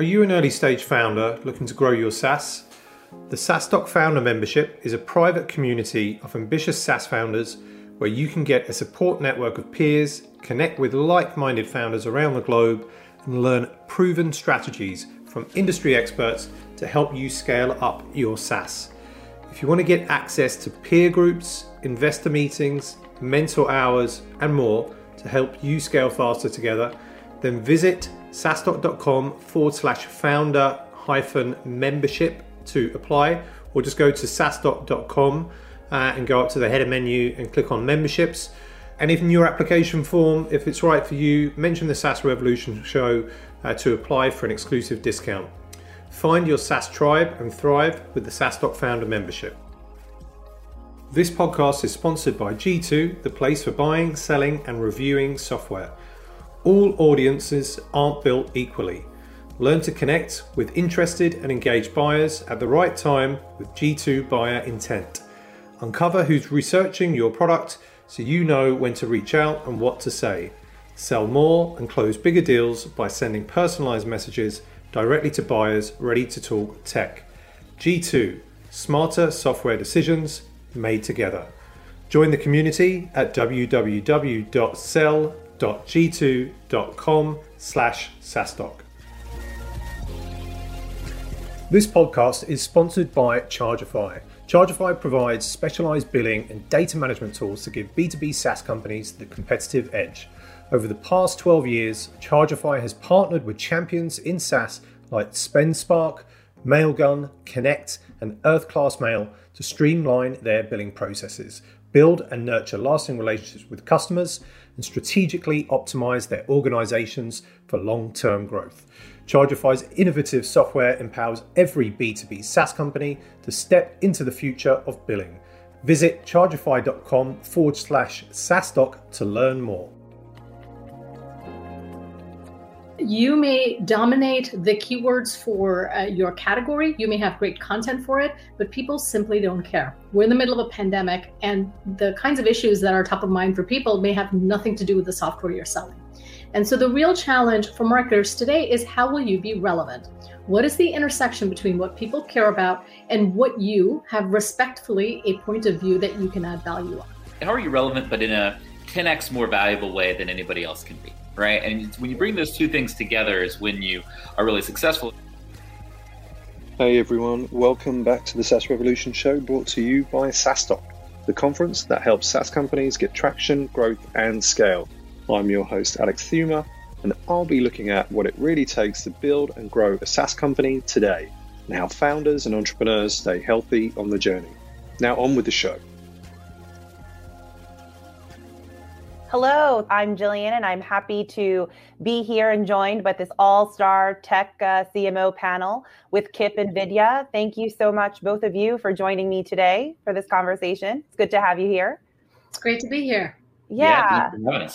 Are you an early stage founder looking to grow your SaaS? The SaaStock Founder Membership is a private community of ambitious SaaS founders where you can get a support network of peers, connect with like minded founders around the globe, and learn proven strategies from industry experts to help you scale up your SaaS. If you want to get access to peer groups, investor meetings, mentor hours, and more to help you scale faster together, then visit saastock.com forward slash founder hyphen membership to apply, or just go to saastock.com uh, and go up to the header menu and click on memberships. And if in your application form, if it's right for you, mention the SaaS Revolution show uh, to apply for an exclusive discount. Find your SaaS tribe and thrive with the SaaStock Founder membership. This podcast is sponsored by G2, the place for buying, selling, and reviewing software. All audiences aren't built equally. Learn to connect with interested and engaged buyers at the right time with G2 Buyer Intent. Uncover who's researching your product so you know when to reach out and what to say. Sell more and close bigger deals by sending personalized messages directly to buyers ready to talk tech. G2 Smarter Software Decisions Made Together. Join the community at www.sell.g2.com slash SaaStock. This podcast is sponsored by Chargify. Chargify provides specialized billing and data management tools to give B2B SaaS companies the competitive edge. Over the past 12 years, Chargify has partnered with champions in SaaS like SpendSpark, Mailgun, Connect, and Earth Class Mail to streamline their billing processes, build and nurture lasting relationships with customers, and strategically optimize their organizations for long term growth. Chargify's innovative software empowers every B2B SaaS company to step into the future of billing. Visit chargify.com forward slash SaaStock to learn more. You may dominate the keywords for uh, your category. You may have great content for it, but people simply don't care. We're in the middle of a pandemic, and the kinds of issues that are top of mind for people may have nothing to do with the software you're selling. And so the real challenge for marketers today is how will you be relevant? What is the intersection between what people care about and what you have respectfully a point of view that you can add value on? How are you relevant, but in a 10x more valuable way than anybody else can be, right? And when you bring those two things together is when you are really successful. Hey everyone, welcome back to the SaaS Revolution show brought to you by SaaStock, the conference that helps SaaS companies get traction, growth, and scale. I'm your host, Alex Theuma, and I'll be looking at what it really takes to build and grow a SaaS company today and how founders and entrepreneurs stay healthy on the journey. Now, on with the show. Hello, I'm Jillian, and I'm happy to be here and joined by this all star tech uh, CMO panel with Kipp and Vidya. Thank you so much, both of you, for joining me today for this conversation. It's good to have you here. It's great to be here. Yeah. yeah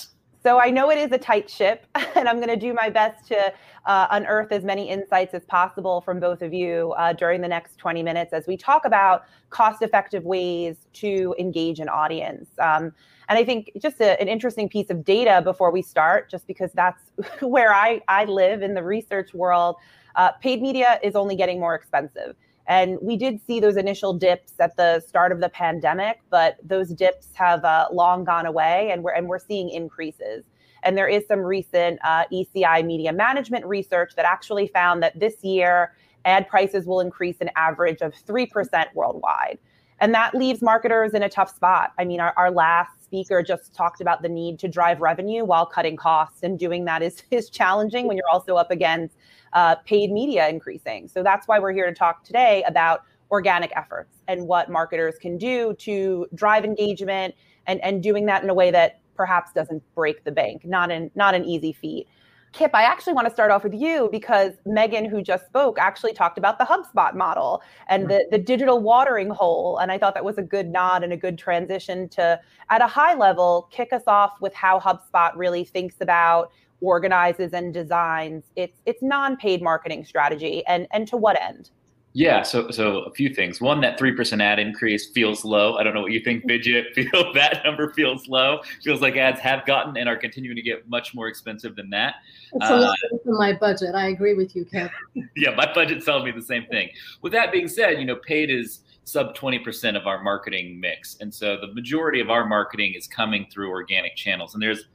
so I know it is a tight ship, and I'm going to do my best to uh, unearth as many insights as possible from both of you uh, during the next 20 minutes as we talk about cost effective ways to engage an audience. Um, and I think just a, an interesting piece of data before we start, just because that's where I, I live in the research world, uh, paid media is only getting more expensive. And we did see those initial dips at the start of the pandemic, but those dips have uh, long gone away, and we're and we're seeing increases. And there is some recent uh, ECI media management research that actually found that this year ad prices will increase an average of three percent worldwide, and that leaves marketers in a tough spot. I mean, our, our last speaker just talked about the need to drive revenue while cutting costs, and doing that is is challenging when you're also up against uh, paid media increasing. So that's why we're here to talk today about organic efforts and what marketers can do to drive engagement and, and doing that in a way that perhaps doesn't break the bank. Not an not an easy feat. Kipp, I actually want to start off with you because Megan, who just spoke, actually talked about the HubSpot model and the, the digital watering hole. And I thought that was a good nod and a good transition to, at a high level, kick us off with how HubSpot really thinks about organizes and designs its its non-paid marketing strategy and and to what end Yeah, so so a few things. One, that three percent ad increase feels low. I don't know what you think, Vidya. Feel that number feels low. Feels like ads have gotten and are continuing to get much more expensive than that. It's a lot uh, my budget. I agree with you, Kevin. yeah, my budget tells me the same thing. With that being said, you know, paid is sub 20% of our marketing mix. And so the majority of our marketing is coming through organic channels. And there's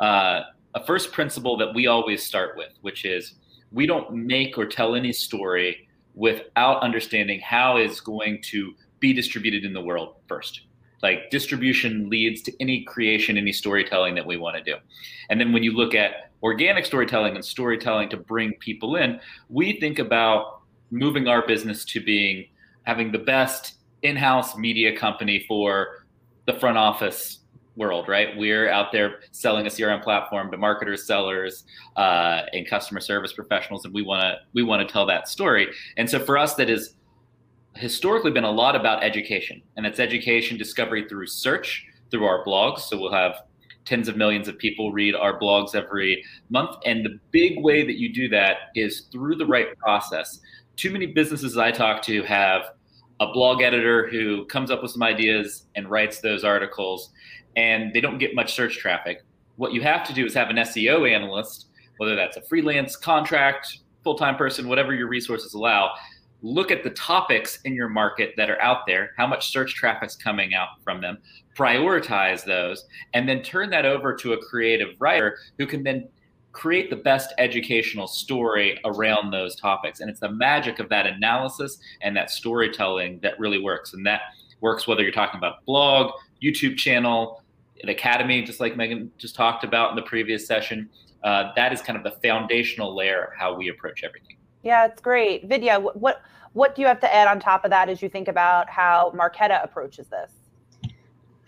uh, a first principle that we always start with, which is we don't make or tell any story without understanding how it's going to be distributed in the world first. Like distribution leads to any creation, any storytelling that we want to do. And then when you look at organic storytelling and storytelling to bring people in, we think about moving our business to being having the best in-house media company for the front office world, right? We're out there selling a CRM platform to marketers, sellers, uh, and customer service professionals, and we want to we want to tell that story. And so for us, that has historically been a lot about education, and it's education discovery through search, through our blogs. So we'll have tens of millions of people read our blogs every month, and the big way that you do that is through the right process. Too many businesses I talk to have a blog editor who comes up with some ideas and writes those articles and they don't get much search traffic. What you have to do is have an SEO analyst, whether that's a freelance contract, full time person, whatever your resources allow. Look at the topics in your market that are out there, how much search traffic's coming out from them, prioritize those, and then turn that over to a creative writer who can then create the best educational story around those topics. And it's the magic of that analysis and that storytelling that really works. And that works whether you're talking about blog, YouTube channel, an academy, just like Megan just talked about in the previous session. Uh, that is kind of the foundational layer of how we approach everything. Yeah, it's great. Vidya, what what do you have to add on top of that as you think about how Marqeta approaches this?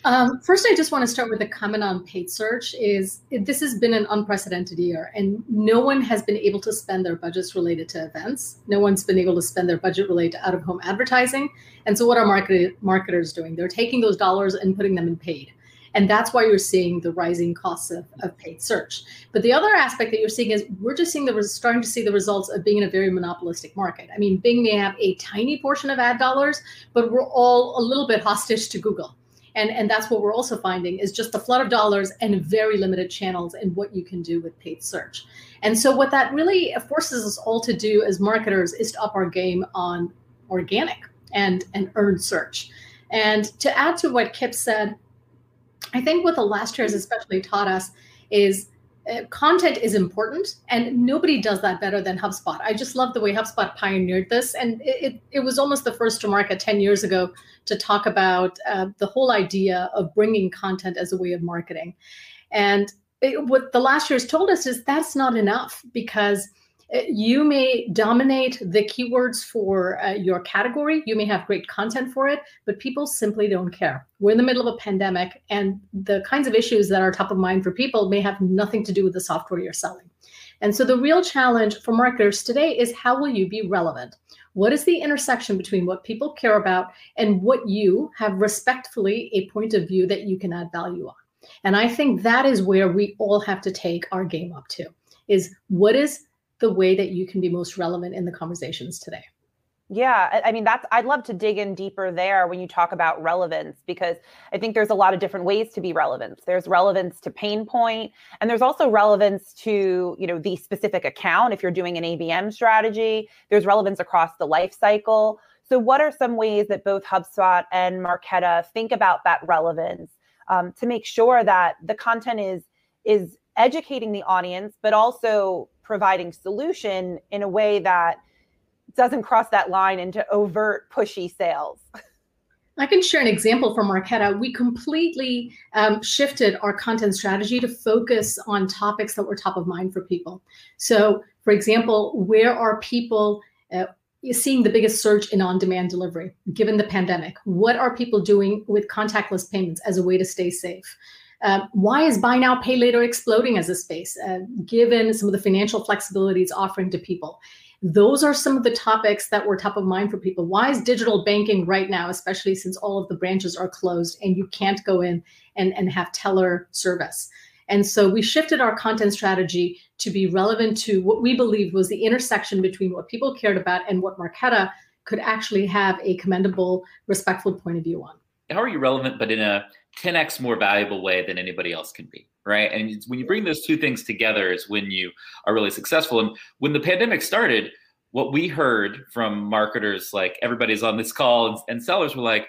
Um, first, I just want to start with a comment on paid search. Is this has been an unprecedented year, and no one has been able to spend their budgets related to events. No one's been able to spend their budget related to out-of-home advertising. And so, what are market, marketers doing? They're taking those dollars and putting them in paid. And that's why you're seeing the rising costs of, of paid search. But the other aspect that you're seeing is we're just seeing the starting to see the results of being in a very monopolistic market. I mean, Bing may have a tiny portion of ad dollars, but we're all a little bit hostage to Google. And, and that's what we're also finding is just the flood of dollars and very limited channels and what you can do with paid search. And so what that really forces us all to do as marketers is to up our game on organic and, and earned search. And to add to what Kipp said, I think what the last year has especially taught us is uh, content is important and nobody does that better than HubSpot. I just love the way HubSpot pioneered this. And it, it, it was almost the first to market 10 years ago to talk about uh, the whole idea of bringing content as a way of marketing. And it, what the last year has told us is that's not enough because – you may dominate the keywords for uh, your category. You may have great content for it, but people simply don't care. We're in the middle of a pandemic, and the kinds of issues that are top of mind for people may have nothing to do with the software you're selling. And so the real challenge for marketers today is how will you be relevant? What is the intersection between what people care about and what you have respectfully a point of view that you can add value on? And I think that is where we all have to take our game up to is what is the way that you can be most relevant in the conversations today. Yeah, I mean that's I'd love to dig in deeper there when you talk about relevance because I think there's a lot of different ways to be relevant. There's relevance to pain point and there's also relevance to, you know, the specific account if you're doing an ABM strategy. There's relevance across the life cycle. So what are some ways that both HubSpot and Marqeta think about that relevance um, to make sure that the content is is educating the audience but also providing solution in a way that doesn't cross that line into overt pushy sales. I can share an example from Marqeta. We completely um, shifted our content strategy to focus on topics that were top of mind for people. So, for example, where are people uh, seeing the biggest surge in on demand delivery given the pandemic? What are people doing with contactless payments as a way to stay safe? Uh, why is buy now, pay later exploding as a space, uh, given some of the financial flexibility it's offering to people? Those are some of the topics that were top of mind for people. Why is digital banking right now, especially since all of the branches are closed and you can't go in and, and have teller service? And so we shifted our content strategy to be relevant to what we believed was the intersection between what people cared about and what Marqeta could actually have a commendable, respectful point of view on. How are you relevant, but in a 10x more valuable way than anybody else can be? Right. And when you bring those two things together is when you are really successful. And when the pandemic started, what we heard from marketers, like everybody's on this call, and, and sellers were like,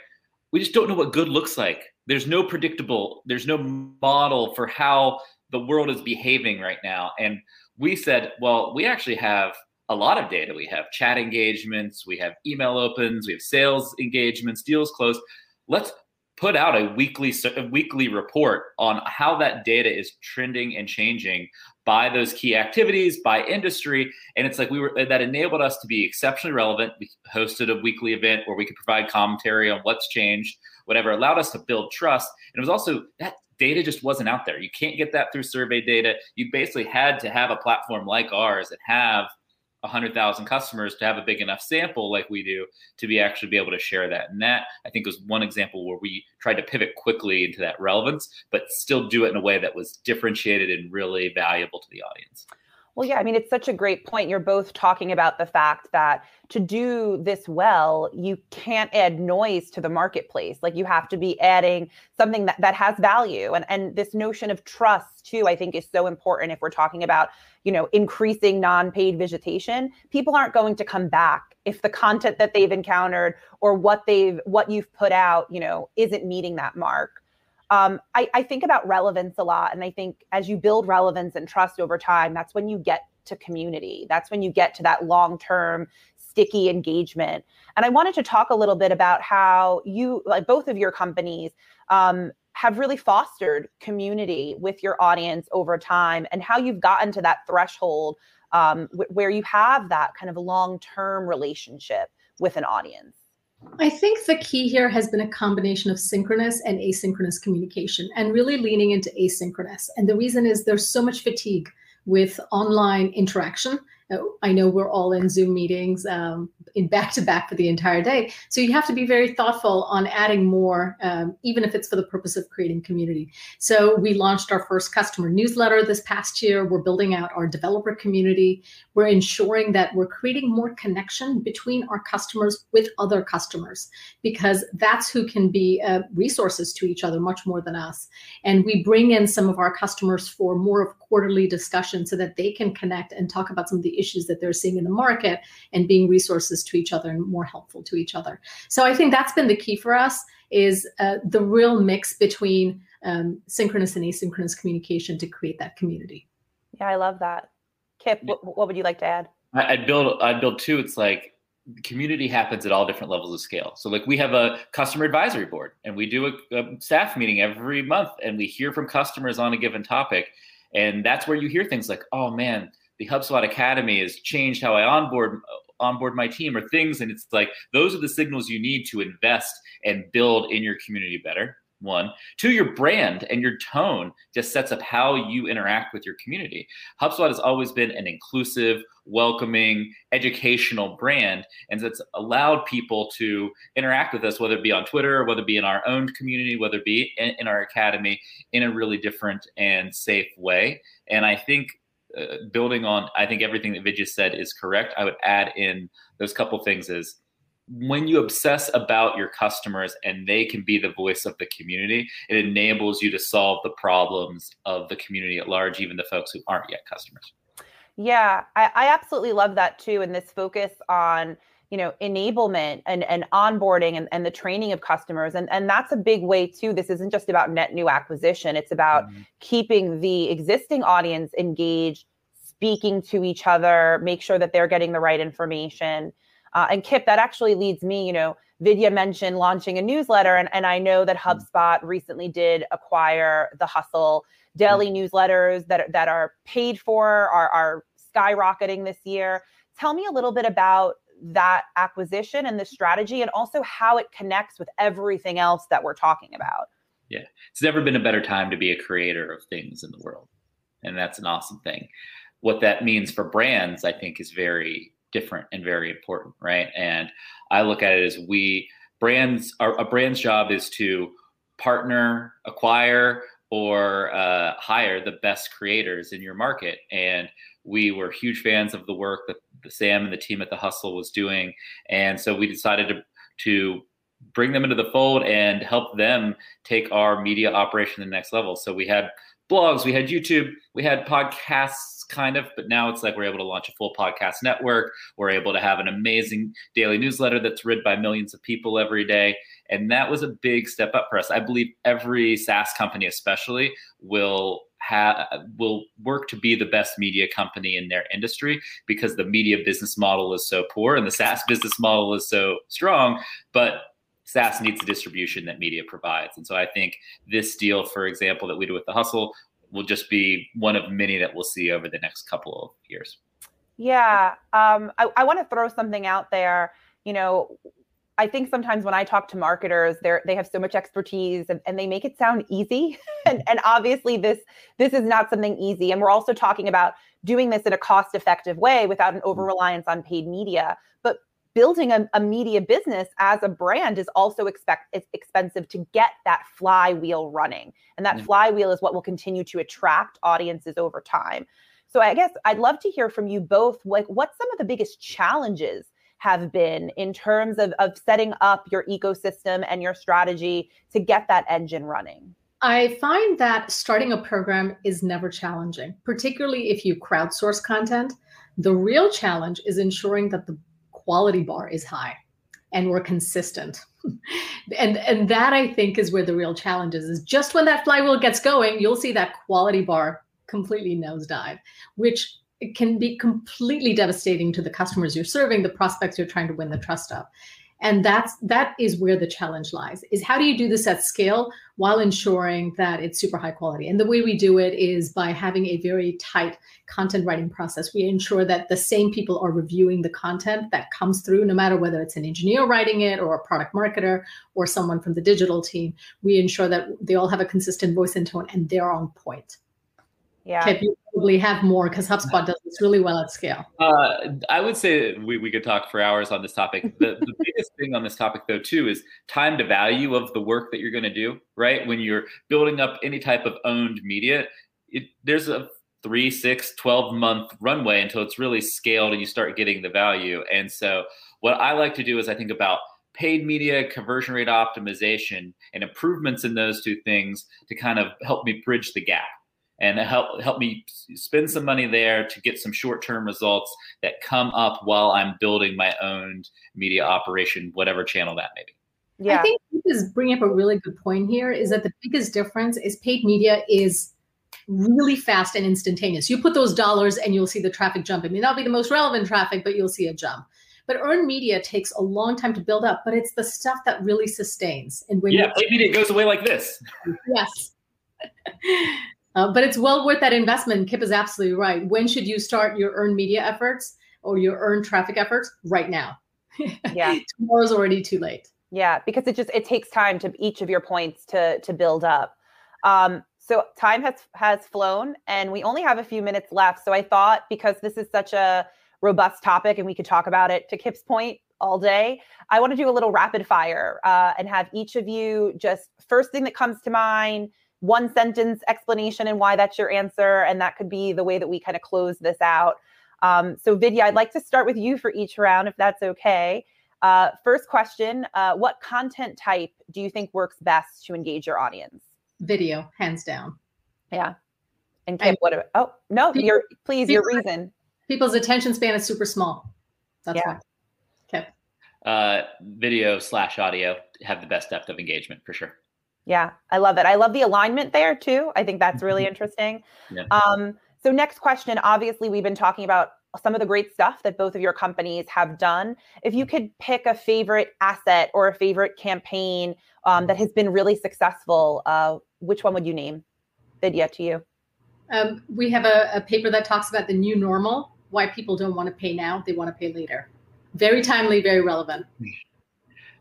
we just don't know what good looks like. There's no predictable, there's no model for how the world is behaving right now. And we said, well, we actually have a lot of data. We have chat engagements, we have email opens, we have sales engagements, deals closed. Let's put out a weekly a weekly report on how that data is trending and changing by those key activities by industry. And it's like we were that enabled us to be exceptionally relevant. We hosted a weekly event where we could provide commentary on what's changed whatever allowed us to build trust. And it was also that data just wasn't out there. You can't get that through survey data. You basically had to have a platform like ours that have 100,000 customers to have a big enough sample like we do to be actually be able to share that. And that I think was one example where we tried to pivot quickly into that relevance, but still do it in a way that was differentiated and really valuable to the audience. Well, yeah, I mean, it's such a great point. You're both talking about the fact that to do this well, you can't add noise to the marketplace. Like you have to be adding something that, that has value. And, and this notion of trust, too, I think is so important if we're talking about, you know, increasing non-paid visitation. People aren't going to come back if the content that they've encountered or what they've what you've put out, you know, isn't meeting that mark um, I, I think about relevance a lot. And I think as you build relevance and trust over time, that's when you get to community. That's when you get to that long term sticky engagement. And I wanted to talk a little bit about how you, like both of your companies, um, have really fostered community with your audience over time and how you've gotten to that threshold um, w- where you have that kind of long term relationship with an audience. I think the key here has been a combination of synchronous and asynchronous communication and really leaning into asynchronous. And the reason is there's so much fatigue with online interaction I know we're all in Zoom meetings um, in back to back for the entire day. So you have to be very thoughtful on adding more, um, even if it's for the purpose of creating community. So we launched our first customer newsletter this past year. We're building out our developer community. We're ensuring that we're creating more connection between our customers with other customers because that's who can be uh, resources to each other much more than us. And we bring in some of our customers for more of quarterly discussion so that they can connect and talk about some of the issues that they're seeing in the market and being resources to each other and more helpful to each other. So I think that's been the key for us is uh, the real mix between um, synchronous and asynchronous communication to create that community. Yeah, I love that. Kipp, what, what would you like to add? I'd build. I'd build two. It's like community happens at all different levels of scale. So like we have a customer advisory board and we do a, a, staff meeting every month and we hear from customers on a given topic. And that's where you hear things like, oh man, the HubSpot Academy has changed how I onboard onboard my team or things. And it's like those are the signals you need to invest and build in your community better. One, two, your brand and your tone just sets up how you interact with your community. HubSpot has always been an inclusive, welcoming, educational brand, and it's allowed people to interact with us, whether it be on Twitter, or whether it be in our own community, whether it be in, in our academy, in a really different and safe way. And I think uh, building on, I think everything that Vidya said is correct. I would add in those couple things is when you obsess about your customers and they can be the voice of the community, it enables you to solve the problems of the community at large, even the folks who aren't yet customers. Yeah, I, I absolutely love that too. And this focus on you know enablement and, and onboarding and, and the training of customers and, and that's a big way too this isn't just about net new acquisition it's about mm-hmm. keeping the existing audience engaged speaking to each other make sure that they're getting the right information uh, and Kipp, that actually leads me, you know, Vidya mentioned launching a newsletter, and, and I know that mm. HubSpot recently did acquire the Hustle daily mm. newsletters that, that are paid for, are, are skyrocketing this year. Tell me a little bit about that acquisition and the strategy, and also how it connects with everything else that we're talking about. Yeah, it's never been a better time to be a creator of things in the world. And that's an awesome thing. What that means for brands, I think, is very different and very important, right? And I look at it as we brands our a brand's job is to partner, acquire, or uh, hire the best creators in your market. And we were huge fans of the work that Sam and the team at the Hustle was doing, and so we decided to to bring them into the fold and help them take our media operation to the next level. So we had blogs, we had YouTube, we had podcasts kind of, but now it's like we're able to launch a full podcast network. We're able to have an amazing daily newsletter that's read by millions of people every day. And that was a big step up for us. I believe every SaaS company, especially, will have will work to be the best media company in their industry because the media business model is so poor and the SaaS business model is so strong. But SaaS needs the distribution that media provides. And so I think this deal, for example, that we do with the Hustle will just be one of many that we'll see over the next couple of years. Yeah. Um, I, I want to throw something out there. You know, I think sometimes when I talk to marketers, they they have so much expertise and, and they make it sound easy. and, and obviously this this is not something easy. And we're also talking about doing this in a cost-effective way without an over reliance on paid media. But building a, a, media business as a brand is also expect it's expensive to get that flywheel running and that mm-hmm. flywheel is what will continue to attract audiences over time so i guess i'd love to hear from you both like what some of the biggest challenges have been in terms of, of setting up your ecosystem and your strategy to get that engine running I find that starting a program is never challenging, particularly if you crowdsource content. The real challenge is ensuring that the quality bar is high and we're consistent. and and that I think is where the real challenge is. Is just when that flywheel gets going, you'll see that quality bar completely nosedive, which can be completely devastating to the customers you're serving, the prospects you're trying to win the trust of. And that's that is where the challenge lies is how do you do this at scale while ensuring that it's super high quality? And the way we do it is by having a very tight content writing process. We ensure that the same people are reviewing the content that comes through no matter whether it's an engineer writing it or a product marketer or someone from the digital team. We ensure that they all have a consistent voice and tone and they're on point. Yeah. You probably have more because HubSpot does this really well at scale. Uh, I would say we, we could talk for hours on this topic. The, the biggest thing on this topic, though, too, is time to value of the work that you're going to do, right? When you're building up any type of owned media, it, there's a three, six, 12 month runway until it's really scaled and you start getting the value. And so, what I like to do is I think about paid media conversion rate optimization and improvements in those two things to kind of help me bridge the gap and help help me spend some money there to get some short-term results that come up while I'm building my own media operation, whatever channel that may be. Yeah. I think this is bringing up a really good point here is that the biggest difference is paid media is really fast and instantaneous. You put those dollars and you'll see the traffic jump. It may not be the most relevant traffic, but you'll see a jump. But earned media takes a long time to build up, but it's the stuff that really sustains. And when yeah, paid media goes away like this. Yes. Uh, but it's well worth that investment. Kipp is absolutely right. When should you start your earned media efforts or your earned traffic efforts? Right now. Yeah. Tomorrow's already too late. Yeah, because it just it takes time to each of your points to to build up. Um, so time has has flown, and we only have a few minutes left. So I thought because this is such a robust topic, and we could talk about it to Kipp's point all day, I want to do a little rapid fire uh, and have each of you just first thing that comes to mind one sentence explanation and why that's your answer. And that could be the way that we kind of close this out. Um, so, Vidya, I'd like to start with you for each round, if that's okay. Uh, first question uh, What content type do you think works best to engage your audience? Video, hands down. Yeah. And Kipp, what about, oh, no, people, your, please, your reason. People's attention span is super small. That's yeah. why. Kipp. Uh, video slash audio have the best depth of engagement for sure. Yeah, I love it. I love the alignment there too. I think that's really mm-hmm. interesting. Yeah. Um, so next question, obviously we've been talking about some of the great stuff that both of your companies have done. If you could pick a favorite asset or a favorite campaign um, that has been really successful, uh, which one would you name? Vidya, to you. Um, we have a, a paper that talks about the new normal, why people don't want to pay now, they want to pay later. Very timely, very relevant.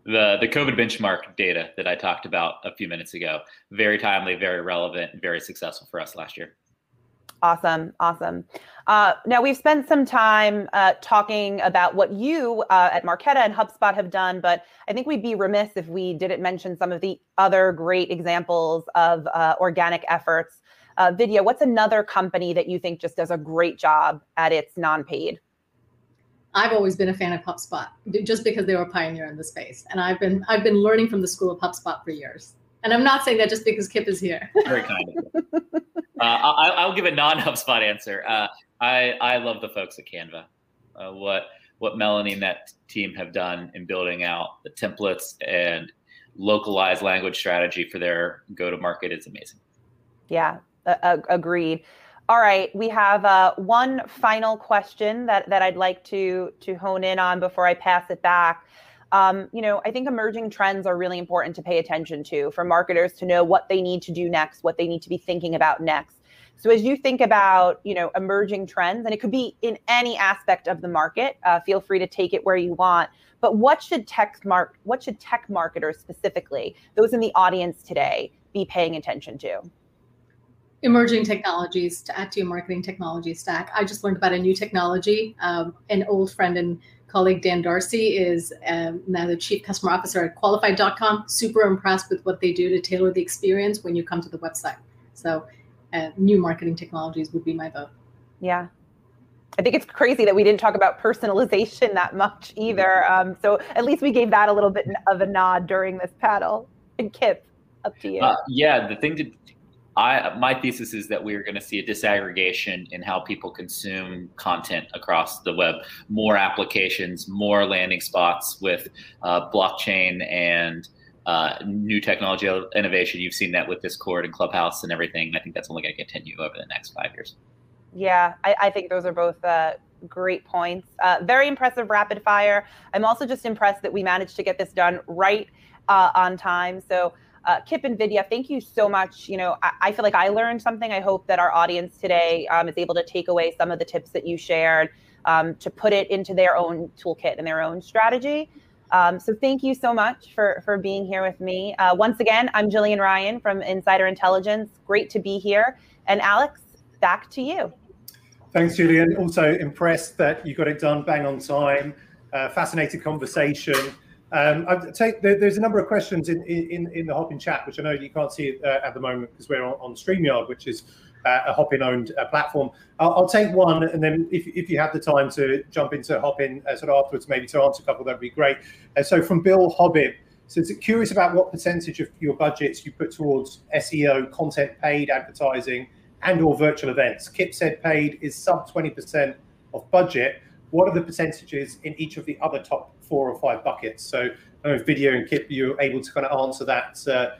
The the COVID benchmark data that I talked about a few minutes ago. Very timely, very relevant, very successful for us last year. Awesome, awesome. Uh, now we've spent some time uh, talking about what you uh, at Marqeta and HubSpot have done, but I think we'd be remiss if we didn't mention some of the other great examples of uh, organic efforts. Uh, Vidya, what's another company that you think just does a great job at its non-paid? I've always been a fan of HubSpot just because they were a pioneer in the space, and I've been I've been learning from the school of HubSpot for years. And I'm not saying that just because Kipp is here. Very kind of you. Uh, I, will give a non-HubSpot answer. Uh, I I love the folks at Canva. Uh, what what Melanie and that team have done in building out the templates and localized language strategy for their go-to-market is amazing. Yeah, uh, agreed. All right, we have uh, one final question that, that I'd like to to hone in on before I pass it back. Um, you know, I think emerging trends are really important to pay attention to for marketers to know what they need to do next, what they need to be thinking about next. So as you think about, you know, emerging trends, and it could be in any aspect of the market, uh, feel free to take it where you want. But what should tech mark, what should tech marketers specifically, those in the audience today, be paying attention to? Emerging technologies to add to your marketing technology stack. I just learned about a new technology. Um, an old friend and colleague, Dan Darcy, is um, now the chief customer officer at qualified.com. Super impressed with what they do to tailor the experience when you come to the website. So, uh, new marketing technologies would be my vote. Yeah. I think it's crazy that we didn't talk about personalization that much either. Um, so at least we gave that a little bit of a nod during this panel. And Kipp, up to you. Uh, yeah, the thing to I my thesis is that we are going to see a disaggregation in how people consume content across the web. More applications, more landing spots with uh, blockchain and uh, new technology innovation. You've seen that with Discord and Clubhouse and everything. I think that's only going to continue over the next five years. Yeah, I, I think those are both uh, great points. Uh, very impressive rapid fire. I'm also just impressed that we managed to get this done right uh, on time. So uh, Kipp and Vidya, thank you so much. You know, I, I, feel like I learned something. I hope that our audience today um, is able to take away some of the tips that you shared um, to put it into their own toolkit and their own strategy. Um, so thank you so much for for being here with me. Uh, once again, I'm Jillian Ryan from Insider Intelligence. Great to be here. And Alex, back to you. Thanks, Julian. Also impressed that you got it done bang on time. Uh, fascinating conversation. Um, I'd take, there, there's a number of questions in, in, in the Hopin chat, which I know you can't see uh, at the moment because we're on, on StreamYard, which is uh, a Hopin owned uh, platform. I'll, I'll, take one, and then if, if you have the time to jump into Hopin uh, sort of afterwards, maybe to answer a couple, that'd be great. Uh, so from Bill Hobbit, so it's curious about what percentage of your budgets you put towards SEO, content paid advertising, and or virtual events. Kipp said paid is sub 20% of budget. What are the percentages in each of the other top four or five buckets. So I don't know if Vidya and Kip, you're able to kind of answer that uh,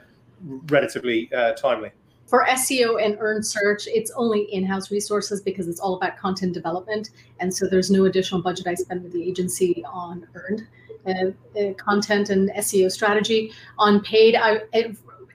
relatively uh, timely. For SEO and earned search, it's only in-house resources because it's all about content development, and so there's no additional budget I spend with the agency on earned uh, uh content and SEO strategy. On paid, I,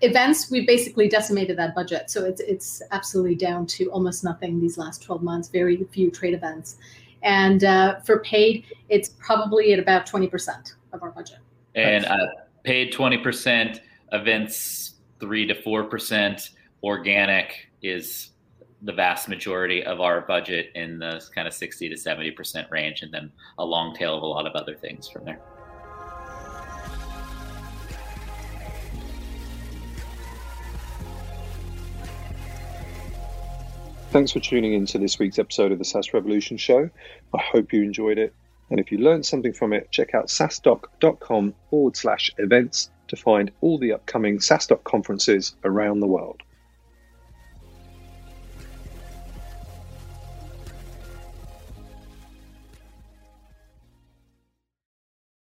events we've basically decimated that budget so it's it's absolutely down to almost nothing these last 12 months very few trade events and uh, for paid, it's probably at about 20% of our budget. And uh, paid 20%, events 3 to 4%, organic is the vast majority of our budget in the kind of 60 to 70% range, and then a long tail of a lot of other things from there. Thanks for tuning in to this week's episode of the SaaS Revolution Show. I hope you enjoyed it. And if you learned something from it, check out saastock.com forward slash events to find all the upcoming SaaStock conferences around the world.